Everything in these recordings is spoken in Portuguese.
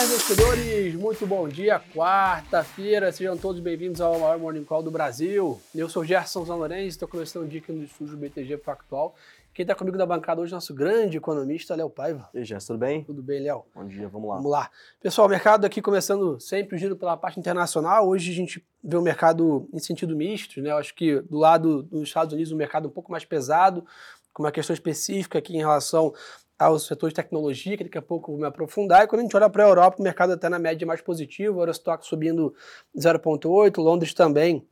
Olá, investidores! Muito bom dia, quarta-feira. Sejam todos bem-vindos ao maior Morning Call do Brasil. Eu sou Gerson Zanorenzi, estou começando o dia aqui no estúdio BTG Pactual. Quem está comigo da bancada hoje é nosso grande economista, Léo Paiva. E aí, Gerson, tudo bem? Tudo bem, Léo? Bom dia, vamos lá. Vamos lá. Pessoal, o mercado aqui começando sempre o giro pela parte internacional. Hoje a gente vê o mercado em sentido misto, né? Eu acho que do lado dos Estados Unidos o mercado um pouco mais pesado, com uma questão específica aqui em relação ao setor de tecnologia, que daqui a pouco eu vou me aprofundar. E quando a gente olha para a Europa, o mercado até na média mais positivo, o Eurostock subindo 0,8, Londres também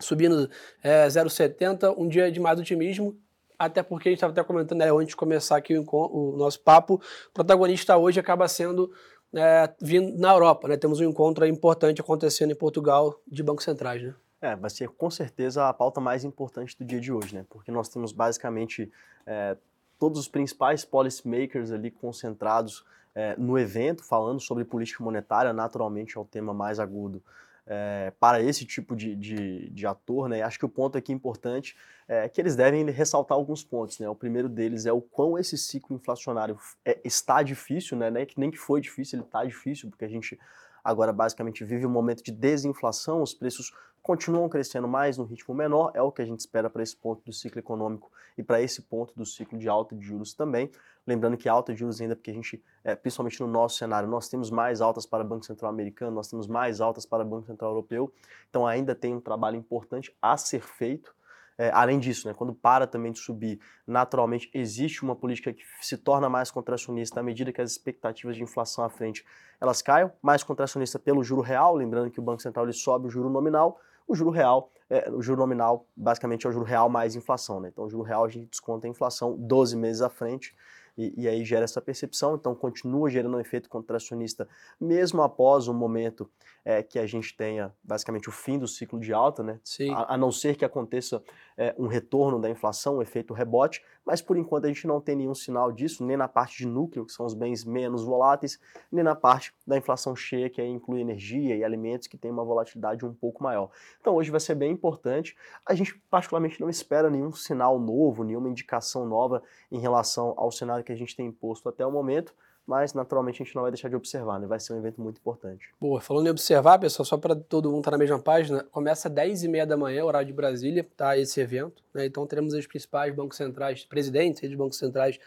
subindo é, 0,70, um dia de mais otimismo, até porque a gente estava até comentando né, antes de começar aqui o, o, nosso papo, o protagonista hoje acaba sendo é, vindo na Europa, né? Temos um encontro importante acontecendo em Portugal de bancos centrais, né? É, vai ser com certeza a pauta mais importante do dia de hoje, né? Porque nós temos basicamente é, todos os principais policymakers ali concentrados é, no evento, falando sobre política monetária, naturalmente é o tema mais agudo é, para esse tipo de, de, de, ator, né? Acho que o ponto aqui importante é que eles devem ressaltar alguns pontos, né? O primeiro deles é o quão esse ciclo inflacionário é, está difícil, né? Nem que foi difícil, ele está difícil, porque a gente agora basicamente vive um momento de desinflação, os preços continuam crescendo mais no ritmo menor, é o que a gente espera para esse ponto do ciclo econômico e para esse ponto do ciclo de alta de juros também. Lembrando que alta de juros ainda porque a gente, é, principalmente no nosso cenário, nós temos mais altas para Banco Central americano, nós temos mais altas para Banco Central europeu, então ainda tem um trabalho importante a ser feito é, além disso, né, quando para também de subir, naturalmente existe uma política que se torna mais contracionista à medida que as expectativas de inflação à frente elas caem, mais contracionista pelo juro real, lembrando que o Banco Central ele sobe o juro nominal, o juro real, é, o juro nominal basicamente é o juro real mais inflação, né? Então o juro real a gente desconta a inflação 12 meses à frente e, e, aí gera essa percepção, então continua gerando um efeito contracionista mesmo após o momento é, que a gente tenha basicamente o fim do ciclo de alta, né? Sim. A, a não ser que aconteça é, um retorno da inflação, um efeito rebote, mas por enquanto a gente não tem nenhum sinal disso, nem na parte de núcleo, que são os bens menos voláteis, nem na parte da inflação cheia, que aí inclui energia e alimentos, que tem uma volatilidade um pouco maior. Então hoje vai ser bem importante. A gente particularmente não espera nenhum sinal novo, nenhuma indicação nova em relação ao cenário que a gente tem imposto até o momento, mas naturalmente a gente não vai deixar de observar, né? Vai ser um evento muito importante. Boa, falando em observar, pessoal, só para todo mundo estar tá na mesma página, começa às 10h30 da manhã, horário de Brasília, tá? Esse evento, né? Então teremos os principais bancos centrais, presidentes dos bancos centrais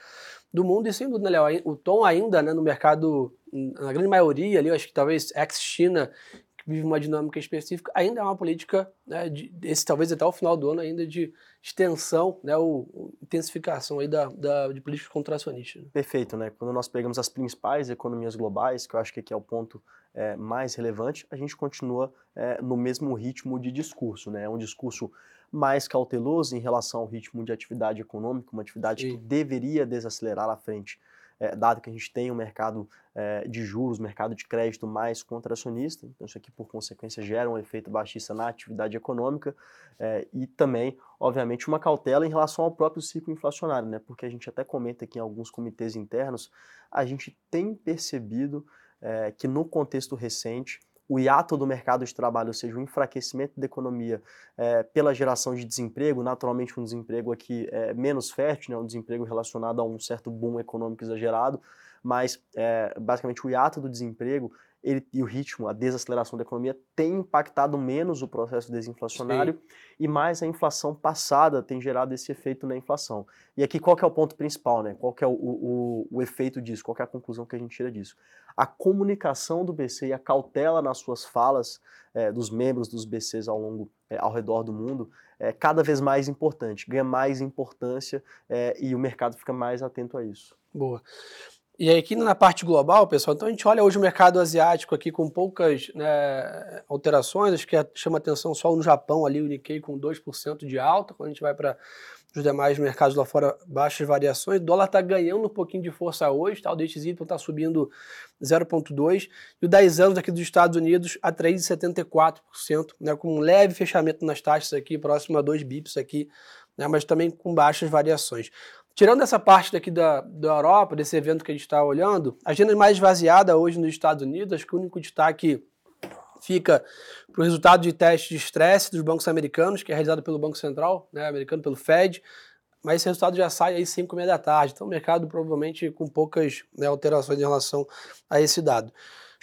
do mundo, e sem dúvida, Léo, o tom ainda, né, no mercado, na grande maioria ali, eu acho que talvez ex-China que vive uma dinâmica específica, ainda é uma política, né, de, esse, talvez até o final do ano, ainda de extensão, né, ou, intensificação aí da, da, de políticas contracionistas. Né? Perfeito, né? Quando nós pegamos as principais economias globais, que eu acho que aqui é o ponto é, mais relevante, a gente continua é, no mesmo ritmo de discurso, né? É um discurso mais cauteloso em relação ao ritmo de atividade econômica, uma atividade Sim. que deveria desacelerar à frente é, dado que a gente tem um mercado é, de juros, mercado de crédito mais contracionista, então isso aqui por consequência gera um efeito baixista na atividade econômica é, e também, obviamente, uma cautela em relação ao próprio ciclo inflacionário, né? porque a gente até comenta aqui em alguns comitês internos, a gente tem percebido é, que no contexto recente o hiato do mercado de trabalho, ou seja, o enfraquecimento da economia é, pela geração de desemprego, naturalmente um desemprego aqui é, menos fértil, né, um desemprego relacionado a um certo boom econômico exagerado, mas é, basicamente o hiato do desemprego ele, e o ritmo, a desaceleração da economia tem impactado menos o processo desinflacionário Sim. e mais a inflação passada tem gerado esse efeito na inflação. E aqui qual que é o ponto principal, né? Qual é o, o, o efeito disso? Qual é a conclusão que a gente tira disso? A comunicação do BC e a cautela nas suas falas é, dos membros dos BCs ao longo, é, ao redor do mundo é cada vez mais importante, ganha mais importância é, e o mercado fica mais atento a isso. Boa. E aqui na parte global, pessoal, então a gente olha hoje o mercado asiático aqui com poucas né, alterações, acho que chama atenção só no Japão ali, o Nikkei com 2% de alta, quando a gente vai para os demais mercados lá fora, baixas variações. O dólar está ganhando um pouquinho de força hoje, tá? o DXY está subindo 0,2%, e o 10 anos aqui dos Estados Unidos a 3,74%, né, com um leve fechamento nas taxas aqui, próximo a 2 bips aqui, né, mas também com baixas variações. Tirando essa parte daqui da, da Europa, desse evento que a gente está olhando, a agenda mais esvaziada hoje nos Estados Unidos, acho que o único destaque fica para o resultado de teste de estresse dos bancos americanos, que é realizado pelo Banco Central né, americano, pelo Fed. mas esse resultado já sai aí 5 e meia da tarde. Então o mercado provavelmente com poucas né, alterações em relação a esse dado.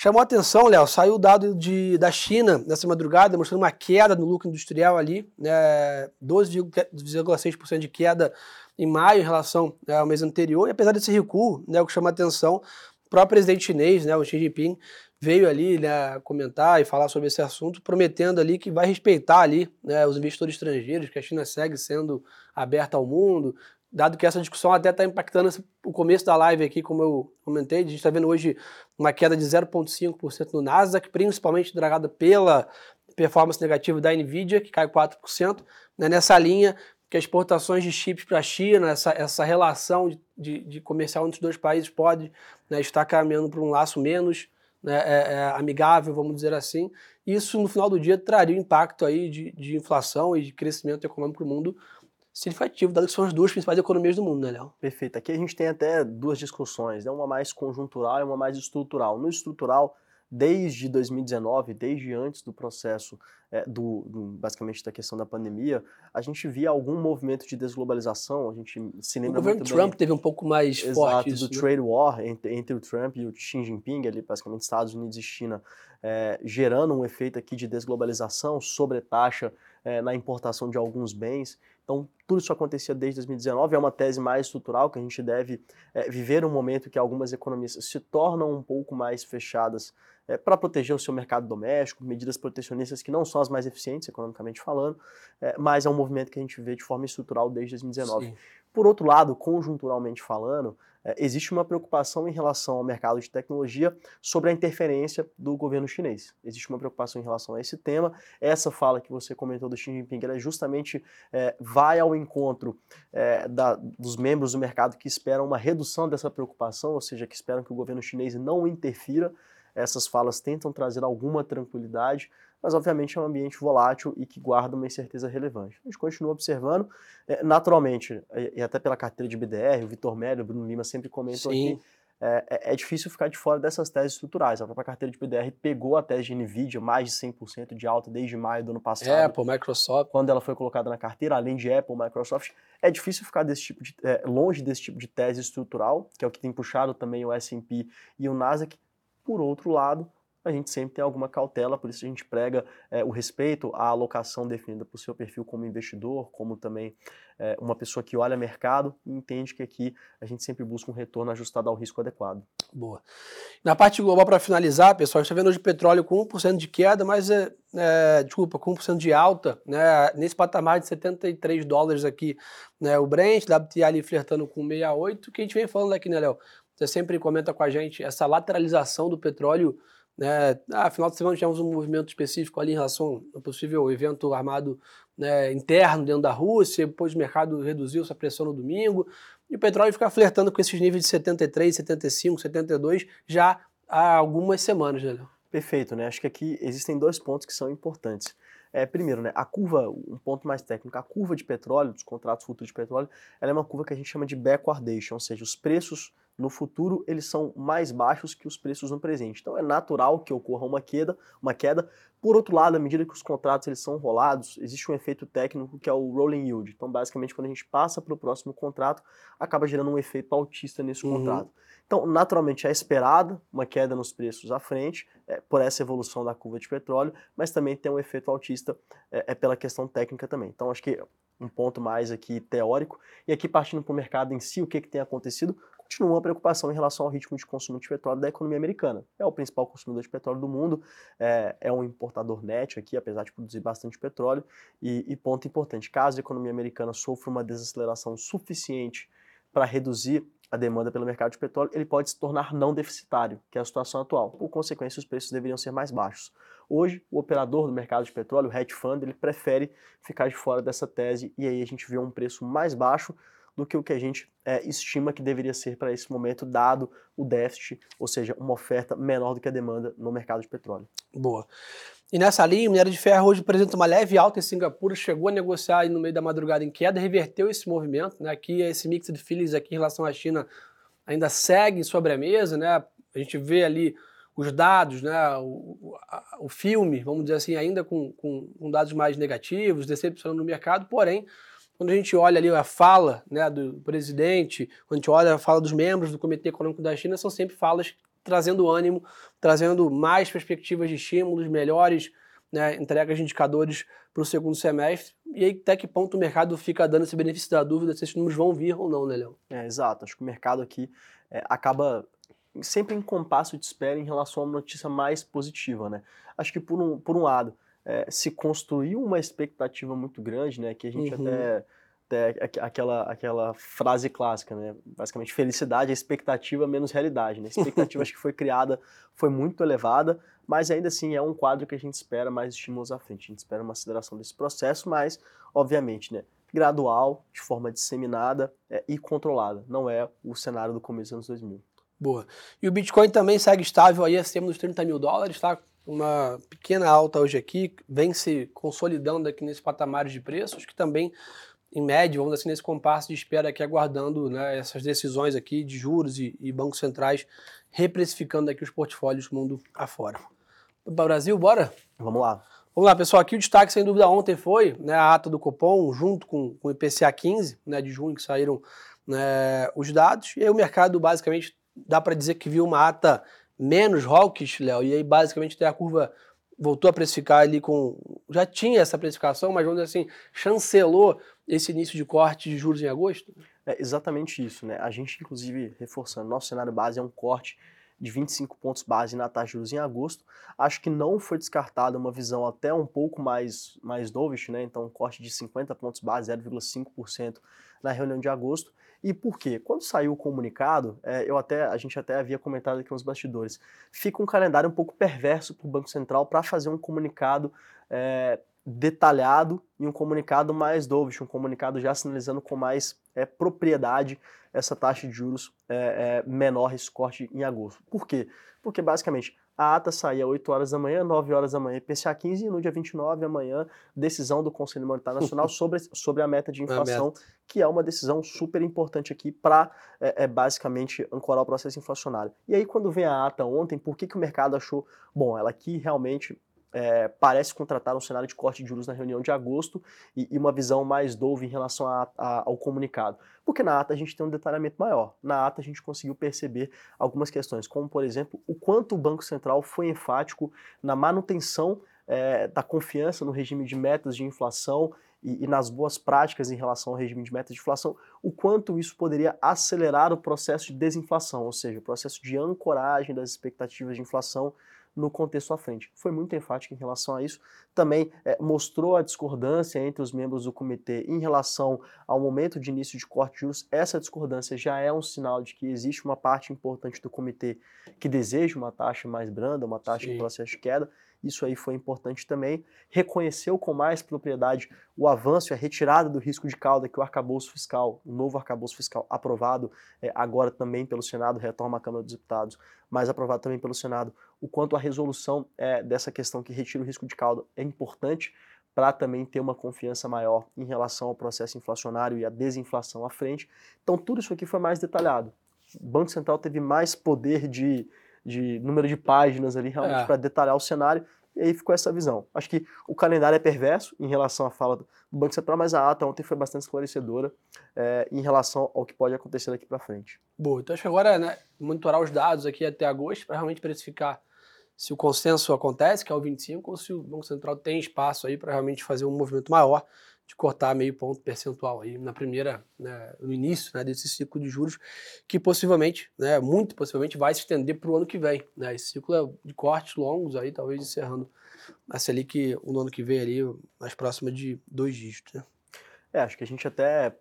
Chamou atenção, Léo, saiu o dado de, da China nessa madrugada, mostrando uma queda no lucro industrial ali, né, 12,6% de queda em maio em relação né, ao mês anterior. E apesar desse recuo, né, o que chama a atenção, o próprio presidente chinês, né, o Xi Jinping, veio ali né, comentar e falar sobre esse assunto, prometendo ali que vai respeitar ali né, os investidores estrangeiros, que a China segue sendo aberta ao mundo, dado que essa discussão até está impactando o começo da live aqui, como eu comentei, a gente está vendo hoje uma queda de 0,5% no Nasdaq, principalmente dragada pela performance negativa da Nvidia, que cai 4%, né, nessa linha que as exportações de chips para a China, essa, essa relação de, de, de, comercial entre os dois países pode né, estar caminhando para um laço menos né, é, é amigável, vamos dizer assim. Isso, no final do dia, traria impacto aí de, de inflação e de crescimento econômico no mundo significativo, dado que são as duas principais economias do mundo, né, Léo? Perfeito. Aqui a gente tem até duas discussões, né? uma mais conjuntural e uma mais estrutural. No estrutural, desde 2019, desde antes do processo é, do, do, basicamente da questão da pandemia, a gente via algum movimento de desglobalização. A gente se lembra o governo muito Trump bem, teve um pouco mais exato, forte do isso, né? trade war entre, entre, o Trump e o Xi Jinping, ali basicamente Estados Unidos e China, é, gerando um efeito aqui de desglobalização, sobre taxa é, na importação de alguns bens. Então, tudo isso acontecia desde 2019, é uma tese mais estrutural que a gente deve é, viver um momento que algumas economias se tornam um pouco mais fechadas é, para proteger o seu mercado doméstico, medidas protecionistas que não são as mais eficientes, economicamente falando, é, mas é um movimento que a gente vê de forma estrutural desde 2019. Sim. Por outro lado, conjunturalmente falando, é, existe uma preocupação em relação ao mercado de tecnologia sobre a interferência do governo chinês. Existe uma preocupação em relação a esse tema. Essa fala que você comentou do Xi Jinping, ela justamente é, vai ao encontro é, da, dos membros do mercado que esperam uma redução dessa preocupação, ou seja, que esperam que o governo chinês não interfira essas falas tentam trazer alguma tranquilidade, mas obviamente é um ambiente volátil e que guarda uma incerteza relevante. A gente continua observando, é, naturalmente, e até pela carteira de BDR, o Vitor Mélio, o Bruno Lima sempre comentam Sim. aqui, é, é, é, difícil ficar de fora dessas teses estruturais. A própria carteira de BDR pegou a tese de NVIDIA, mais de 100% de alta desde maio do ano passado. Apple, Microsoft. Quando ela foi colocada na carteira, além de Apple, Microsoft. É difícil ficar desse tipo de, é, longe desse tipo de tese estrutural, que é o que tem puxado também o S&P e o Nasdaq, por outro lado, a gente sempre tem alguma cautela, por isso a gente prega é, o respeito à alocação definida por seu perfil como investidor, como também é, uma pessoa que olha mercado e entende que aqui a gente sempre busca um retorno ajustado ao risco adequado. Boa. Na parte global, para finalizar, pessoal, a gente está vendo hoje petróleo com 1% de queda, mas, é, é, desculpa, com 1% de alta, né, nesse patamar de 73 dólares aqui, né, o Brent, WTI ali flertando com 68, que a gente vem falando aqui, né, Léo? Você sempre comenta com a gente essa lateralização do petróleo. Né? Ah, final de semana tivemos um movimento específico ali em relação ao possível evento armado né, interno dentro da Rússia, depois o mercado reduziu essa pressão no domingo, e o petróleo fica flertando com esses níveis de 73, 75, 72 já há algumas semanas, né? Perfeito, né? Acho que aqui existem dois pontos que são importantes. É, primeiro, né, a curva, um ponto mais técnico, a curva de petróleo, dos contratos futuros de petróleo, ela é uma curva que a gente chama de backwardation, ou seja, os preços no futuro eles são mais baixos que os preços no presente. Então é natural que ocorra uma queda, uma queda. Por outro lado, à medida que os contratos eles são rolados, existe um efeito técnico que é o rolling yield. Então, basicamente, quando a gente passa para o próximo contrato, acaba gerando um efeito altista nesse uhum. contrato. Então, naturalmente, é esperada uma queda nos preços à frente, é, por essa evolução da curva de petróleo, mas também tem um efeito altista é, é pela questão técnica também. Então, acho que um ponto mais aqui teórico. E aqui, partindo para o mercado em si, o que, que tem acontecido? Continua uma preocupação em relação ao ritmo de consumo de petróleo da economia americana. É o principal consumidor de petróleo do mundo, é, é um importador net aqui, apesar de produzir bastante petróleo. E, e ponto importante: caso a economia americana sofra uma desaceleração suficiente para reduzir a demanda pelo mercado de petróleo, ele pode se tornar não deficitário, que é a situação atual. Por consequência, os preços deveriam ser mais baixos. Hoje, o operador do mercado de petróleo, o hedge fund, ele prefere ficar de fora dessa tese e aí a gente vê um preço mais baixo do que o que a gente é, estima que deveria ser para esse momento, dado o déficit, ou seja, uma oferta menor do que a demanda no mercado de petróleo. Boa. E nessa linha, o minério de ferro hoje apresenta uma leve alta em Singapura, chegou a negociar no meio da madrugada em queda, reverteu esse movimento. Né? Aqui, esse mix de feelings aqui em relação à China ainda segue sobre a mesa. Né? A gente vê ali os dados, né? o, a, o filme, vamos dizer assim, ainda com, com, com dados mais negativos, decepcionando no mercado, porém quando a gente olha ali a fala né, do presidente, quando a gente olha a fala dos membros do Comitê Econômico da China, são sempre falas trazendo ânimo, trazendo mais perspectivas de estímulos, melhores né, entregas de indicadores para o segundo semestre. E aí, até que ponto o mercado fica dando esse benefício da dúvida se esses números vão vir ou não, né, Léo? É, exato. Acho que o mercado aqui é, acaba sempre em compasso de espera em relação a uma notícia mais positiva, né? Acho que por um, por um lado, é, se construiu uma expectativa muito grande, né? Que a gente uhum. até até aquela, aquela frase clássica, né? Basicamente, felicidade é expectativa menos realidade, né? A expectativa acho que foi criada, foi muito elevada, mas ainda assim é um quadro que a gente espera mais estímulos à frente. A gente espera uma aceleração desse processo, mas, obviamente, né? Gradual, de forma disseminada é, e controlada. Não é o cenário do começo dos anos 2000. Boa. E o Bitcoin também segue estável aí acima dos 30 mil dólares, tá? Uma pequena alta hoje aqui, vem se consolidando aqui nesse patamar de preços, que também em média, vamos assim, nesse compasso de espera aqui, aguardando né, essas decisões aqui de juros e, e, bancos centrais reprecificando aqui os portfólios mundo afora. Para o Brasil, bora? Vamos lá. Vamos lá, pessoal. Aqui o destaque, sem dúvida, ontem foi né, a ata do Copom, junto com, com o IPCA 15, né, de junho, que saíram né, os dados. E aí o mercado, basicamente, dá para dizer que viu uma ata menos hawkish, Léo, e aí basicamente a curva voltou a precificar ali com. Já tinha essa precificação, mas vamos dizer assim, chancelou esse início de corte de juros em agosto? É exatamente isso, né? A gente, inclusive, reforçando, nosso cenário base é um corte de 25 pontos base na taxa de juros em agosto. Acho que não foi descartada uma visão até um pouco mais, mais dovish, né? Então, um corte de 50 pontos base, 0,5% na reunião de agosto. E por quê? Quando saiu o comunicado, é, eu até, a gente até havia comentado aqui nos bastidores, fica um calendário um pouco perverso para o Banco Central para fazer um comunicado é, detalhado e um comunicado mais dovish, um comunicado já sinalizando com mais é, propriedade essa taxa de juros é, é, menor, esse corte em agosto. Por quê? Porque basicamente a ata saía às 8 horas da manhã, 9 horas da manhã IPCA 15 e no dia 29 amanhã decisão do Conselho Monetário Nacional sobre, sobre a meta de inflação, meta. que é uma decisão super importante aqui para é, é, basicamente ancorar o processo inflacionário. E aí quando vem a ata ontem, por que, que o mercado achou, bom, ela aqui realmente é, parece contratar um cenário de corte de juros na reunião de agosto e, e uma visão mais dove em relação a, a, ao comunicado. Porque na ata a gente tem um detalhamento maior. Na ata a gente conseguiu perceber algumas questões, como por exemplo, o quanto o Banco Central foi enfático na manutenção é, da confiança no regime de metas de inflação e, e, nas boas práticas em relação ao regime de metas de inflação, o quanto isso poderia acelerar o processo de desinflação, ou seja, o processo de ancoragem das expectativas de inflação no contexto à frente. Foi muito enfático em relação a isso. Também é, mostrou a discordância entre os membros do comitê em relação ao momento de início de corte de juros. Essa discordância já é um sinal de que existe uma parte importante do comitê que deseja uma taxa mais branda, uma taxa Sim. em processo de queda. Isso aí foi importante também. Reconheceu com mais propriedade o avanço e a retirada do risco de cauda que o arcabouço fiscal, o novo arcabouço fiscal aprovado é, agora também pelo Senado, retorna à Câmara dos Deputados, mas aprovado também pelo Senado, o quanto a resolução é, dessa questão que retira o risco de cauda é importante para também ter uma confiança maior em relação ao processo inflacionário e a desinflação à frente. Então tudo isso aqui foi mais detalhado. O Banco Central teve mais poder de de número de páginas ali realmente é. para detalhar o cenário. E aí ficou essa visão. Acho que o calendário é perverso em relação à fala do Banco Central, mas a ata ontem foi bastante esclarecedora é, em relação ao que pode acontecer daqui para frente. Boa, então acho que agora né, monitorar os dados aqui até agosto para realmente precificar se o consenso acontece, que é o 25, ou se o Banco Central tem espaço aí para realmente fazer um movimento maior de cortar meio ponto percentual aí na primeira, né, no início né, desse ciclo de juros, que possivelmente, né, muito possivelmente, vai se estender para o ano que vem. Né? Esse ciclo é de cortes longos aí, talvez encerrando a Selic no ano que vem ali, mais próxima de dois dígitos. Né? É, acho que a gente até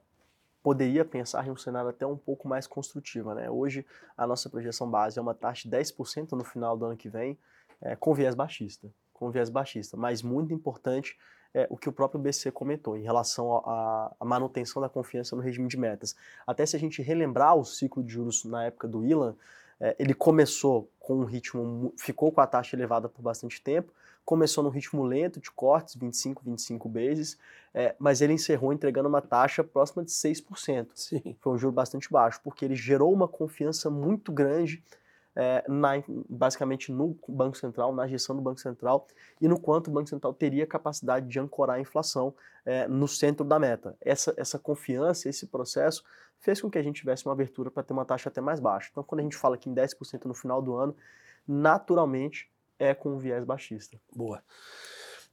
poderia pensar em um cenário até um pouco mais construtivo. Né? Hoje, a nossa projeção base é uma taxa de 10% no final do ano que vem, é, com viés baixista. Com viés baixista, mas muito importante é, o que o próprio BC comentou em relação à manutenção da confiança no regime de metas. Até se a gente relembrar o ciclo de juros na época do Ilan, é, ele começou com um ritmo, ficou com a taxa elevada por bastante tempo, começou num ritmo lento de cortes, 25, 25 bases, é, mas ele encerrou entregando uma taxa próxima de 6%. Sim. Foi um juro bastante baixo, porque ele gerou uma confiança muito grande é, na, basicamente no Banco Central, na gestão do Banco Central e no quanto o Banco Central teria capacidade de ancorar a inflação é, no centro da meta. Essa, essa confiança, esse processo fez com que a gente tivesse uma abertura para ter uma taxa até mais baixa. Então, quando a gente fala aqui em 10% no final do ano, naturalmente é com um viés baixista. Boa.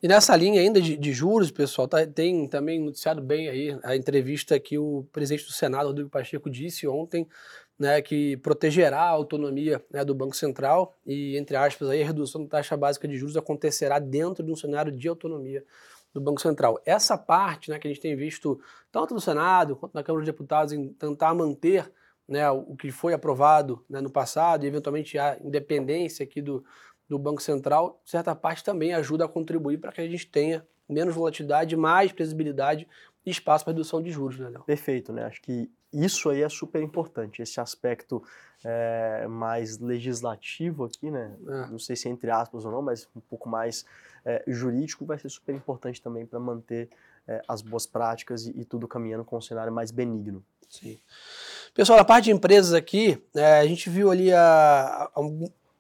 E nessa linha ainda de, de juros, pessoal, tá, tem também noticiado bem aí a entrevista que o presidente do Senado, Rodrigo Pacheco, disse ontem, né, que protegerá a autonomia né, do Banco Central e, entre aspas, aí, a redução da taxa básica de juros acontecerá dentro de um cenário de autonomia do Banco Central. Essa parte né, que a gente tem visto tanto no Senado quanto na Câmara de Deputados em tentar manter né, o que foi aprovado né, no passado e, eventualmente, a independência aqui do, do Banco Central, certa parte também ajuda a contribuir para que a gente tenha menos volatilidade, mais previsibilidade e espaço para redução de juros, né, Léo? Perfeito, né? Acho que isso aí é super importante, esse aspecto é, mais legislativo aqui, né? É. Não sei se é entre aspas ou não, mas um pouco mais é, jurídico vai ser super importante também para manter é, as boas práticas e, e, tudo caminhando com um cenário mais benigno. Sim. Pessoal, a parte de empresas aqui, a gente viu ali a, a, a,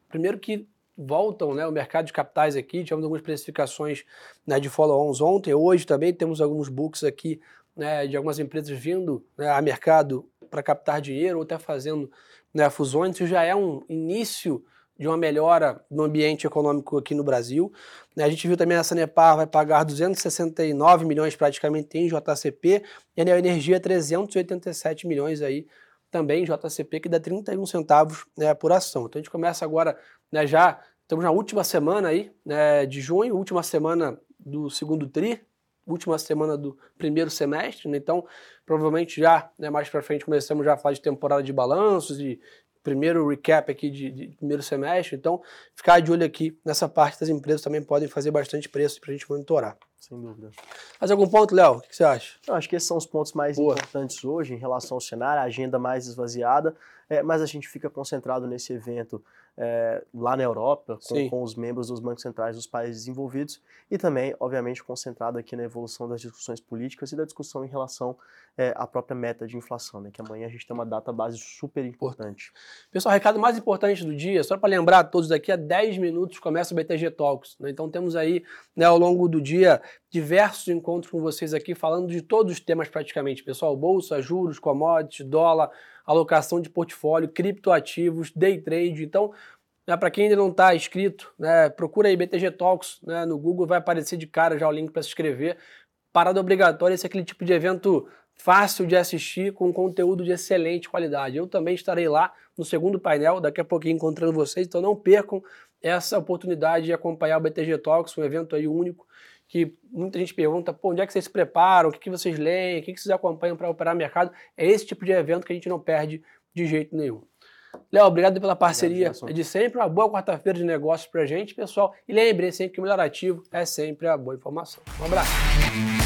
primeiro que voltam né, o mercado de capitais aqui, tivemos algumas precificações né, de follow-ons ontem, hoje também temos alguns books aqui né, de algumas empresas vindo né, a mercado para captar dinheiro ou até fazendo né, fusões, isso já é um início de uma melhora no ambiente econômico aqui no Brasil. Né, a gente viu também a Sanepar vai pagar 269 milhões praticamente em JCP e a Neoenergia 387 milhões aí também em JCP, que dá 31 centavos né, por ação. Então a gente começa agora né, já estamos na última semana aí, né, de junho, última semana do segundo tri, última semana do primeiro semestre, né, então provavelmente já, né, mais para frente começamos já a falar de temporada de balanços e primeiro recap aqui de, de, primeiro semestre, então ficar de olho aqui nessa parte das empresas também podem fazer bastante preço para a gente monitorar. Sem dúvida. Mais algum ponto, Léo? O que, você acha? Eu acho que esses são os pontos mais Boa. importantes hoje em relação ao cenário, a agenda mais esvaziada, é, mas a gente fica concentrado nesse evento é, lá na Europa, com, com, os membros dos bancos centrais dos países desenvolvidos, e também, obviamente, concentrado aqui na evolução das discussões políticas e da discussão em relação é, à própria meta de inflação, né, que amanhã a gente tem uma data base super importante. Pessoal, o recado mais importante do dia, só para lembrar a todos daqui a 10 minutos começa o BTG Talks. Né, então temos aí, né, ao longo do dia, diversos encontros com vocês aqui, falando de todos os temas praticamente, pessoal, bolsa, juros, commodities, dólar, alocação de portfólio, criptoativos, day trade. Então, né, para quem ainda não está inscrito, né, procura aí BTG Talks né, no Google, vai aparecer de cara já o link para se inscrever. Parada obrigatória, esse é aquele tipo de evento fácil de assistir, com conteúdo de excelente qualidade. Eu também estarei lá no segundo painel, daqui a pouquinho encontrando vocês, então não percam essa oportunidade de acompanhar o BTG Talks, um evento aí único que muita gente pergunta, pô, onde é que vocês se preparam, o que, que vocês leem, o que, que vocês acompanham para operar mercado. É esse tipo de evento que a gente não perde de jeito nenhum. Léo, obrigado pela parceria obrigado, de sempre. Uma boa quarta-feira de negócios para gente, pessoal. E lembre sempre que o melhor ativo é sempre a boa informação. Um abraço.